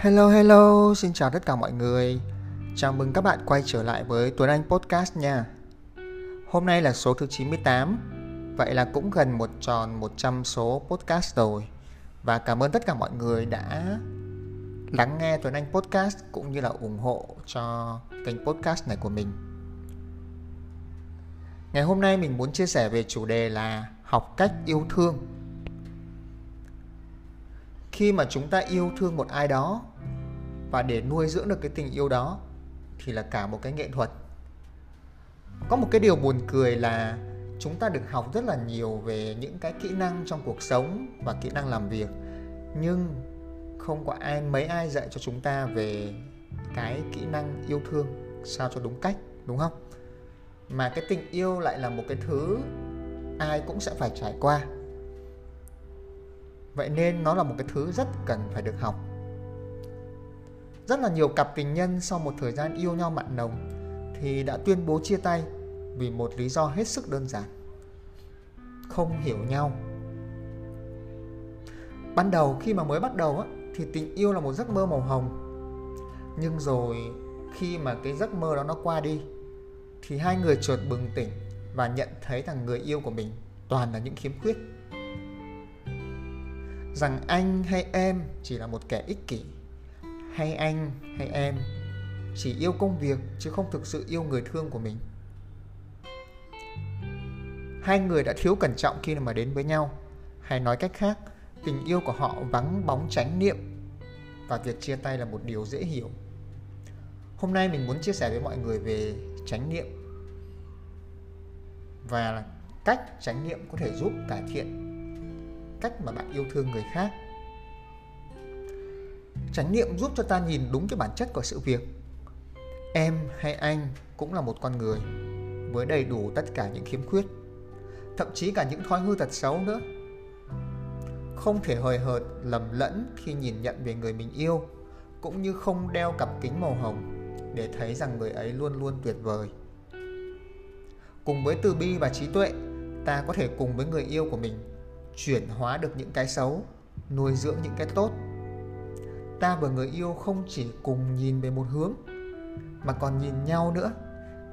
Hello hello, xin chào tất cả mọi người. Chào mừng các bạn quay trở lại với Tuấn Anh Podcast nha. Hôm nay là số thứ 98, vậy là cũng gần một tròn 100 số podcast rồi. Và cảm ơn tất cả mọi người đã lắng nghe Tuấn Anh Podcast cũng như là ủng hộ cho kênh podcast này của mình. Ngày hôm nay mình muốn chia sẻ về chủ đề là học cách yêu thương khi mà chúng ta yêu thương một ai đó và để nuôi dưỡng được cái tình yêu đó thì là cả một cái nghệ thuật. Có một cái điều buồn cười là chúng ta được học rất là nhiều về những cái kỹ năng trong cuộc sống và kỹ năng làm việc, nhưng không có ai, mấy ai dạy cho chúng ta về cái kỹ năng yêu thương sao cho đúng cách, đúng không? Mà cái tình yêu lại là một cái thứ ai cũng sẽ phải trải qua. Vậy nên nó là một cái thứ rất cần phải được học rất là nhiều cặp tình nhân sau một thời gian yêu nhau mặn nồng thì đã tuyên bố chia tay vì một lý do hết sức đơn giản. Không hiểu nhau. Ban đầu khi mà mới bắt đầu á, thì tình yêu là một giấc mơ màu hồng. Nhưng rồi khi mà cái giấc mơ đó nó qua đi thì hai người chợt bừng tỉnh và nhận thấy rằng người yêu của mình toàn là những khiếm khuyết. Rằng anh hay em chỉ là một kẻ ích kỷ hay anh, hay em, chỉ yêu công việc chứ không thực sự yêu người thương của mình. Hai người đã thiếu cẩn trọng khi mà đến với nhau. Hay nói cách khác, tình yêu của họ vắng bóng chánh niệm và việc chia tay là một điều dễ hiểu. Hôm nay mình muốn chia sẻ với mọi người về chánh niệm và cách chánh niệm có thể giúp cải thiện cách mà bạn yêu thương người khác chánh niệm giúp cho ta nhìn đúng cái bản chất của sự việc. Em hay anh cũng là một con người với đầy đủ tất cả những khiếm khuyết, thậm chí cả những thói hư tật xấu nữa. Không thể hời hợt, lầm lẫn khi nhìn nhận về người mình yêu, cũng như không đeo cặp kính màu hồng để thấy rằng người ấy luôn luôn tuyệt vời. Cùng với từ bi và trí tuệ, ta có thể cùng với người yêu của mình chuyển hóa được những cái xấu, nuôi dưỡng những cái tốt ta và người yêu không chỉ cùng nhìn về một hướng, mà còn nhìn nhau nữa,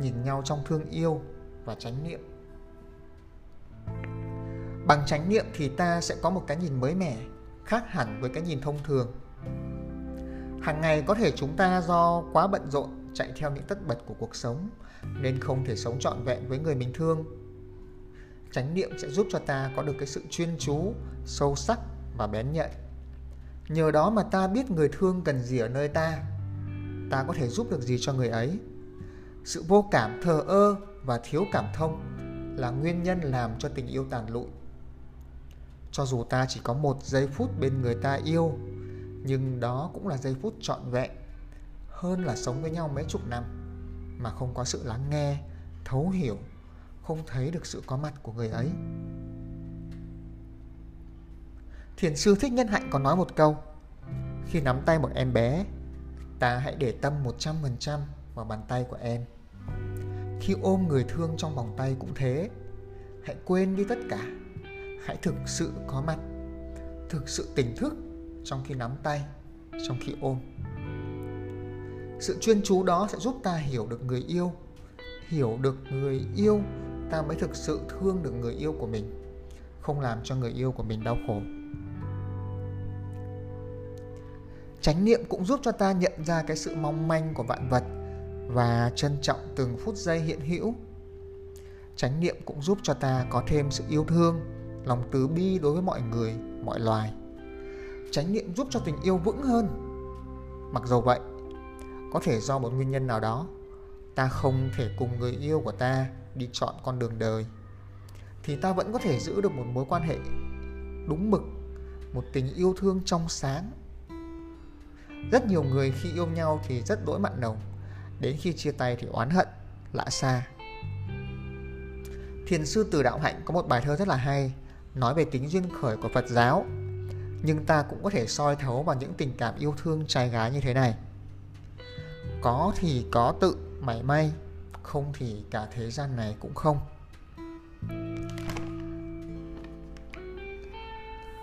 nhìn nhau trong thương yêu và chánh niệm. Bằng chánh niệm thì ta sẽ có một cái nhìn mới mẻ, khác hẳn với cái nhìn thông thường. Hàng ngày có thể chúng ta do quá bận rộn chạy theo những tất bật của cuộc sống, nên không thể sống trọn vẹn với người mình thương. Chánh niệm sẽ giúp cho ta có được cái sự chuyên chú, sâu sắc và bén nhạy nhờ đó mà ta biết người thương cần gì ở nơi ta. Ta có thể giúp được gì cho người ấy? Sự vô cảm, thờ ơ và thiếu cảm thông là nguyên nhân làm cho tình yêu tàn lụi. Cho dù ta chỉ có một giây phút bên người ta yêu, nhưng đó cũng là giây phút trọn vẹn, hơn là sống với nhau mấy chục năm, mà không có sự lắng nghe, thấu hiểu, không thấy được sự có mặt của người ấy thiền sư thích nhân hạnh có nói một câu, khi nắm tay một em bé, ta hãy để tâm 100% vào bàn tay của em. Khi ôm người thương trong vòng tay cũng thế, hãy quên đi tất cả. Hãy thực sự có mặt, thực sự tỉnh thức trong khi nắm tay, trong khi ôm. Sự chuyên chú đó sẽ giúp ta hiểu được người yêu, hiểu được người yêu, ta mới thực sự thương được người yêu của mình, không làm cho người yêu của mình đau khổ. Chánh niệm cũng giúp cho ta nhận ra cái sự mong manh của vạn vật và trân trọng từng phút giây hiện hữu. Chánh niệm cũng giúp cho ta có thêm sự yêu thương, lòng từ bi đối với mọi người, mọi loài. Chánh niệm giúp cho tình yêu vững hơn. Mặc dù vậy, có thể do một nguyên nhân nào đó, ta không thể cùng người yêu của ta đi chọn con đường đời, thì ta vẫn có thể giữ được một mối quan hệ đúng mực, một tình yêu thương trong sáng rất nhiều người khi yêu nhau thì rất đỗi mặn nồng. Đến khi chia tay thì oán hận, lạ xa. Thiền sư từ đạo hạnh có một bài thơ rất là hay, nói về tính duyên khởi của phật giáo. Nhưng ta cũng có thể soi thấu vào những tình cảm yêu thương trai gái như thế này. Có thì có tự, mảy may, không thì cả thế gian này cũng không.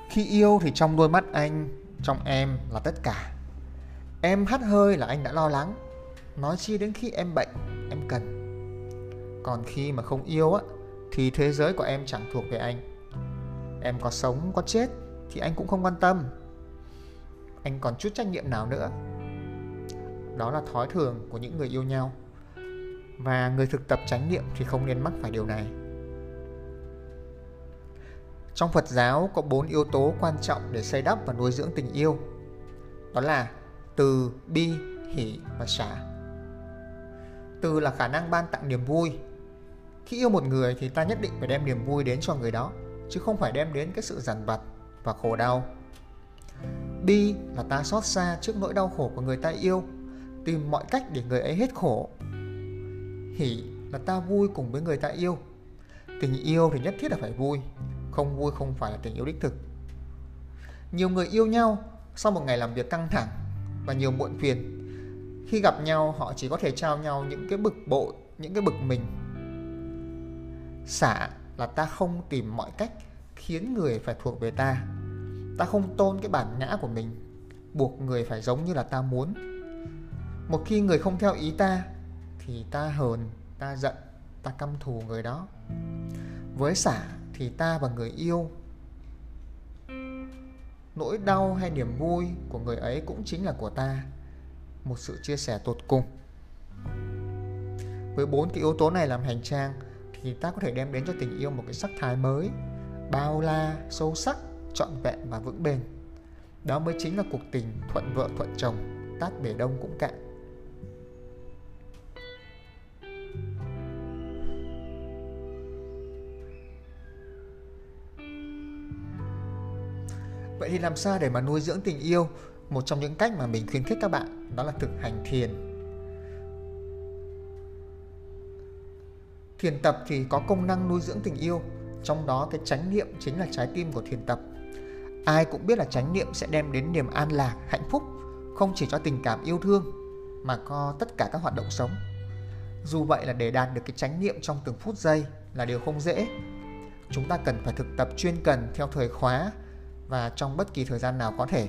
Khi yêu thì trong đôi mắt anh, trong em là tất cả. Em hắt hơi là anh đã lo lắng. Nói chi đến khi em bệnh, Em cần. Còn khi mà không yêu á, Thì thế giới của em chẳng thuộc về anh. Em có sống, có chết Thì anh cũng không quan tâm. Anh còn chút trách nhiệm nào nữa? Đó là thói thường của những người yêu nhau. Và người thực tập chánh niệm Thì không nên mắc phải điều này. Trong Phật giáo có bốn yếu tố quan trọng để xây đắp và nuôi dưỡng tình yêu. Đó là từ, bi, hỷ và xả từ là khả năng ban tặng niềm vui. Khi yêu một người thì ta nhất định phải đem niềm vui đến cho người đó chứ không phải đem đến cái sự dằn vặt và khổ đau. Bi là ta xót xa trước nỗi đau khổ của người ta yêu tìm mọi cách để người ấy hết khổ. Hỷ là ta vui cùng với người ta yêu. Tình yêu thì nhất thiết là phải vui không vui không phải là tình yêu đích thực. Nhiều người yêu nhau sau một ngày làm việc căng thẳng và nhiều muộn phiền. Khi gặp nhau, họ chỉ có thể trao nhau những cái bực bội, những cái bực mình. Xả là ta không tìm mọi cách khiến người phải thuộc về ta. Ta không tôn cái bản ngã của mình, buộc người phải giống như là ta muốn. Một khi người không theo ý ta, thì ta hờn, ta giận, ta căm thù người đó. Với xả thì ta và người yêu nỗi đau hay niềm vui của người ấy cũng chính là của ta. Một sự chia sẻ tột cùng. Với bốn cái yếu tố này làm hành trang, thì ta có thể đem đến cho tình yêu một cái sắc thái mới, bao la, sâu sắc, trọn vẹn và vững bền. Đó mới chính là cuộc tình thuận vợ thuận chồng, tát bể đông cũng cạn. Thì làm sao để mà nuôi dưỡng tình yêu? Một trong những cách mà mình khuyến khích các bạn, đó là thực hành thiền. Thiền tập thì có công năng nuôi dưỡng tình yêu, trong đó cái chánh niệm chính là trái tim của thiền tập. Ai cũng biết là chánh niệm sẽ đem đến niềm an lạc, hạnh phúc, không chỉ cho tình cảm yêu thương, mà có tất cả các hoạt động sống. Dù vậy là để đạt được cái chánh niệm trong từng phút giây là điều không dễ. Chúng ta cần phải thực tập chuyên cần theo thời khóa và trong bất kỳ thời gian nào có thể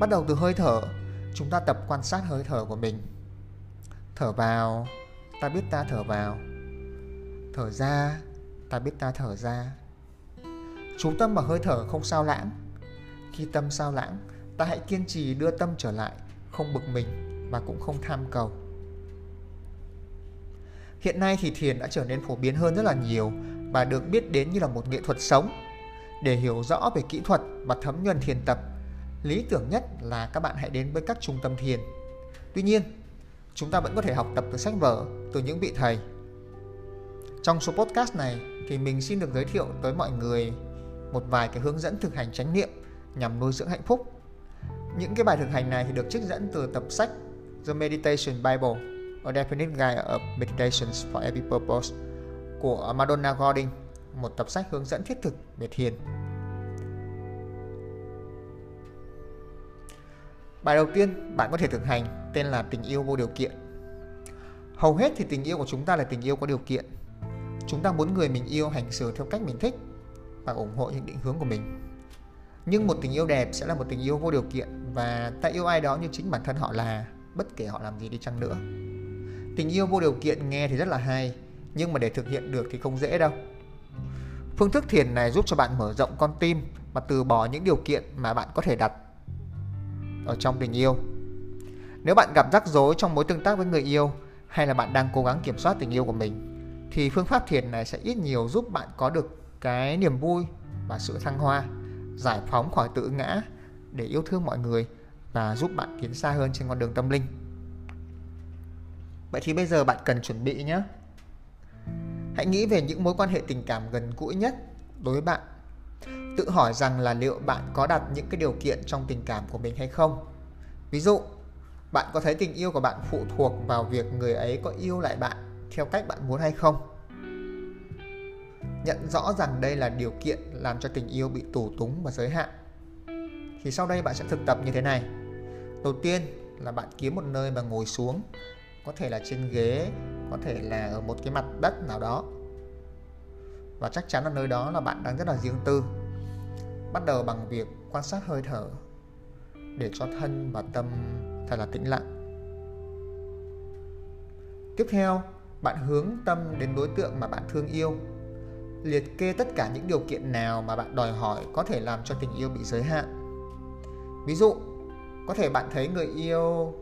Bắt đầu từ hơi thở, chúng ta tập quan sát hơi thở của mình. Thở vào, ta biết ta thở vào. Thở ra, ta biết ta thở ra. Chú tâm vào hơi thở không sao lãng. Khi tâm sao lãng, ta hãy kiên trì đưa tâm trở lại, không bực mình và cũng không tham cầu. Hiện nay thì thiền đã trở nên phổ biến hơn rất là nhiều và được biết đến như là một nghệ thuật sống. Để hiểu rõ về kỹ thuật và thấm nhuần thiền tập lý tưởng nhất là các bạn hãy đến với các trung tâm thiền. Tuy nhiên, chúng ta vẫn có thể học tập từ sách vở, từ những vị thầy. Trong số podcast này thì mình xin được giới thiệu tới mọi người một vài cái hướng dẫn thực hành chánh niệm nhằm nuôi dưỡng hạnh phúc. Những cái bài thực hành này thì được trích dẫn từ tập sách The Meditation Bible, A Definite Guide of Meditations for Every Purpose của Madonna Gordon một tập sách hướng dẫn thiết thực về thiền. Bài đầu tiên bạn có thể thực hành tên là tình yêu vô điều kiện. Hầu hết thì tình yêu của chúng ta là tình yêu có điều kiện. Chúng ta muốn người mình yêu hành xử theo cách mình thích và ủng hộ những định hướng của mình. Nhưng một tình yêu đẹp sẽ là một tình yêu vô điều kiện và ta yêu ai đó như chính bản thân họ là, bất kể họ làm gì đi chăng nữa. Tình yêu vô điều kiện nghe thì rất là hay, nhưng mà để thực hiện được thì không dễ đâu. Phương thức thiền này giúp cho bạn mở rộng con tim và từ bỏ những điều kiện mà bạn có thể đặt ở trong tình yêu. Nếu bạn gặp rắc rối trong mối tương tác với người yêu hay là bạn đang cố gắng kiểm soát tình yêu của mình thì phương pháp thiền này sẽ ít nhiều giúp bạn có được cái niềm vui và sự thăng hoa, giải phóng khỏi tự ngã để yêu thương mọi người và giúp bạn tiến xa hơn trên con đường tâm linh. Vậy thì bây giờ bạn cần chuẩn bị nhé. Hãy nghĩ về những mối quan hệ tình cảm gần gũi nhất đối với bạn. Tự hỏi rằng là liệu bạn có đặt những cái điều kiện trong tình cảm của mình hay không. Ví dụ, bạn có thấy tình yêu của bạn phụ thuộc vào việc người ấy có yêu lại bạn theo cách bạn muốn hay không? Nhận rõ rằng đây là điều kiện làm cho tình yêu bị tù túng và giới hạn. Thì sau đây bạn sẽ thực tập như thế này. Đầu tiên là bạn kiếm một nơi mà ngồi xuống có thể là trên ghế, có thể là ở một cái mặt đất nào đó. Và chắc chắn là nơi đó là bạn đang rất là riêng tư. Bắt đầu bằng việc quan sát hơi thở để cho thân và tâm thật là tĩnh lặng. Tiếp theo, bạn hướng tâm đến đối tượng mà bạn thương yêu. Liệt kê tất cả những điều kiện nào mà bạn đòi hỏi có thể làm cho tình yêu bị giới hạn. Ví dụ, có thể bạn thấy người yêu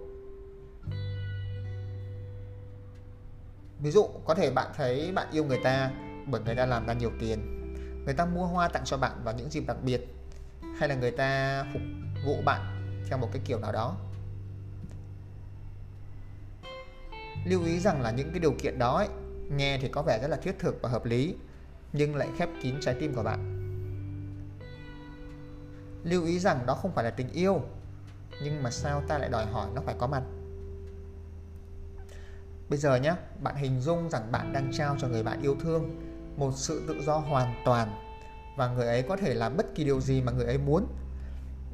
ví dụ có thể bạn thấy bạn yêu người ta bởi người ta làm ra nhiều tiền người ta mua hoa tặng cho bạn vào những dịp đặc biệt hay là người ta phục vụ bạn theo một cái kiểu nào đó. Lưu ý rằng là những cái điều kiện đó ấy, nghe thì có vẻ rất là thiết thực và hợp lý nhưng lại khép kín trái tim của bạn. Lưu ý rằng đó không phải là tình yêu nhưng mà sao ta lại đòi hỏi nó phải có mặt? Bây giờ nhé bạn hình dung rằng bạn đang trao cho người bạn yêu thương một sự tự do hoàn toàn và người ấy có thể làm bất kỳ điều gì mà người ấy muốn.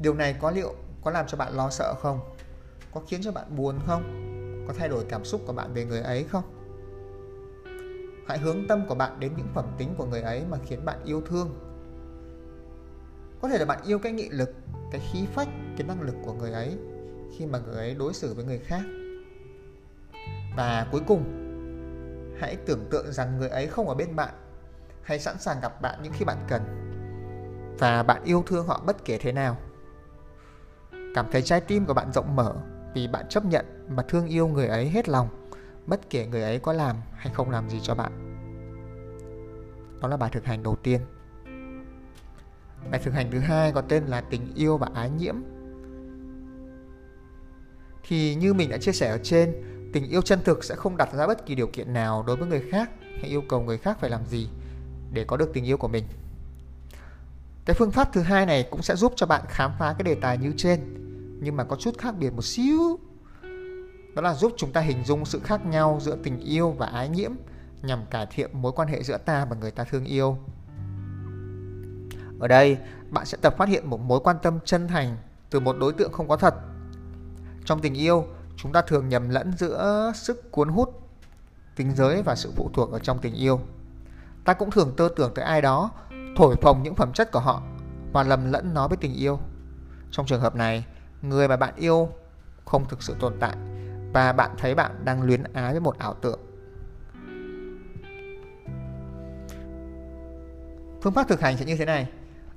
Điều này có liệu có làm cho bạn lo sợ không? Có khiến cho bạn buồn không? Có thay đổi cảm xúc của bạn về người ấy không? Hãy hướng tâm của bạn đến những phẩm tính của người ấy mà khiến bạn yêu thương. Có thể là bạn yêu cái nghị lực, cái khí phách, cái năng lực của người ấy khi mà người ấy đối xử với người khác và cuối cùng, hãy tưởng tượng rằng người ấy không ở bên bạn. Hay sẵn sàng gặp bạn những khi bạn cần. Và bạn yêu thương họ bất kể thế nào. Cảm thấy trái tim của bạn rộng mở vì bạn chấp nhận và thương yêu người ấy hết lòng, bất kể người ấy có làm hay không làm gì cho bạn. Đó là bài thực hành đầu tiên. Bài thực hành thứ hai có tên là tình yêu và ái nhiễm. Thì như mình đã chia sẻ ở trên tình yêu chân thực sẽ không đặt ra bất kỳ điều kiện nào đối với người khác hay yêu cầu người khác phải làm gì để có được tình yêu của mình. Cái phương pháp thứ hai này cũng sẽ giúp cho bạn khám phá cái đề tài như trên, nhưng mà có chút khác biệt một xíu. Đó là giúp chúng ta hình dung sự khác nhau giữa tình yêu và ái nhiễm nhằm cải thiện mối quan hệ giữa ta và người ta thương yêu. Ở đây, bạn sẽ tập phát hiện một mối quan tâm chân thành từ một đối tượng không có thật. Trong tình yêu chúng ta thường nhầm lẫn giữa sức cuốn hút tính giới và sự phụ thuộc ở trong tình yêu. Ta cũng thường tơ tưởng tới ai đó, thổi phồng những phẩm chất của họ và lầm lẫn nó với tình yêu. Trong trường hợp này, người mà bạn yêu không thực sự tồn tại và bạn thấy bạn đang luyến ái với một ảo tượng phương pháp thực hành sẽ như thế này.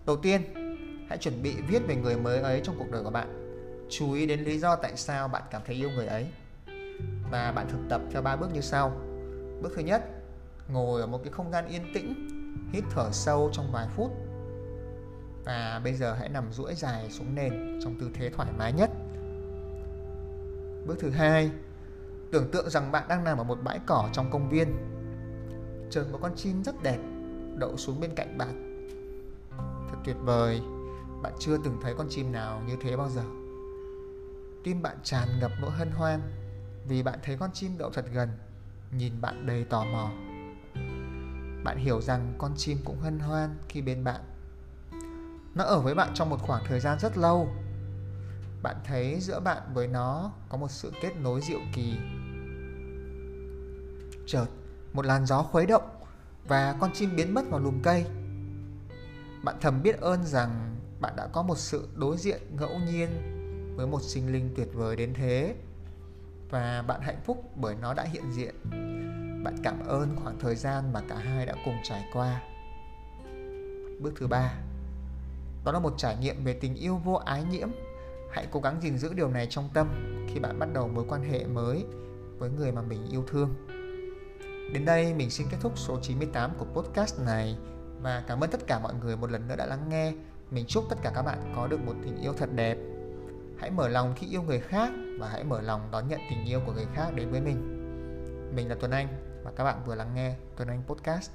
Đầu tiên, hãy chuẩn bị viết về người mới ấy trong cuộc đời của bạn chú ý đến lý do tại sao bạn cảm thấy yêu người ấy. Và bạn thực tập theo ba bước như sau. Bước thứ nhất, ngồi ở một cái không gian yên tĩnh, hít thở sâu trong vài phút. Và bây giờ hãy nằm duỗi dài xuống nền trong tư thế thoải mái nhất. Bước thứ hai, tưởng tượng rằng bạn đang nằm ở một bãi cỏ trong công viên. Trời một con chim rất đẹp, đậu xuống bên cạnh bạn. Thật tuyệt vời, bạn chưa từng thấy con chim nào như thế bao giờ tim bạn tràn ngập nỗi hân hoan vì bạn thấy con chim đậu thật gần, nhìn bạn đầy tò mò. Bạn hiểu rằng con chim cũng hân hoan khi bên bạn. Nó ở với bạn trong một khoảng thời gian rất lâu. Bạn thấy giữa bạn với nó có một sự kết nối diệu kỳ. Chợt, một làn gió khuấy động và con chim biến mất vào lùm cây. Bạn thầm biết ơn rằng bạn đã có một sự đối diện ngẫu nhiên với một sinh linh tuyệt vời đến thế. Và bạn hạnh phúc bởi nó đã hiện diện. Bạn cảm ơn khoảng thời gian mà cả hai đã cùng trải qua. Bước thứ ba. Đó là một trải nghiệm về tình yêu vô ái nhiễm. Hãy cố gắng gìn giữ điều này trong tâm khi bạn bắt đầu mối quan hệ mới với người mà mình yêu thương. Đến đây mình xin kết thúc số 98 của podcast này và cảm ơn tất cả mọi người một lần nữa đã lắng nghe. Mình chúc tất cả các bạn có được một tình yêu thật đẹp hãy mở lòng khi yêu người khác và hãy mở lòng đón nhận tình yêu của người khác đến với mình. Mình là tuấn anh và các bạn vừa lắng nghe tuấn anh podcast.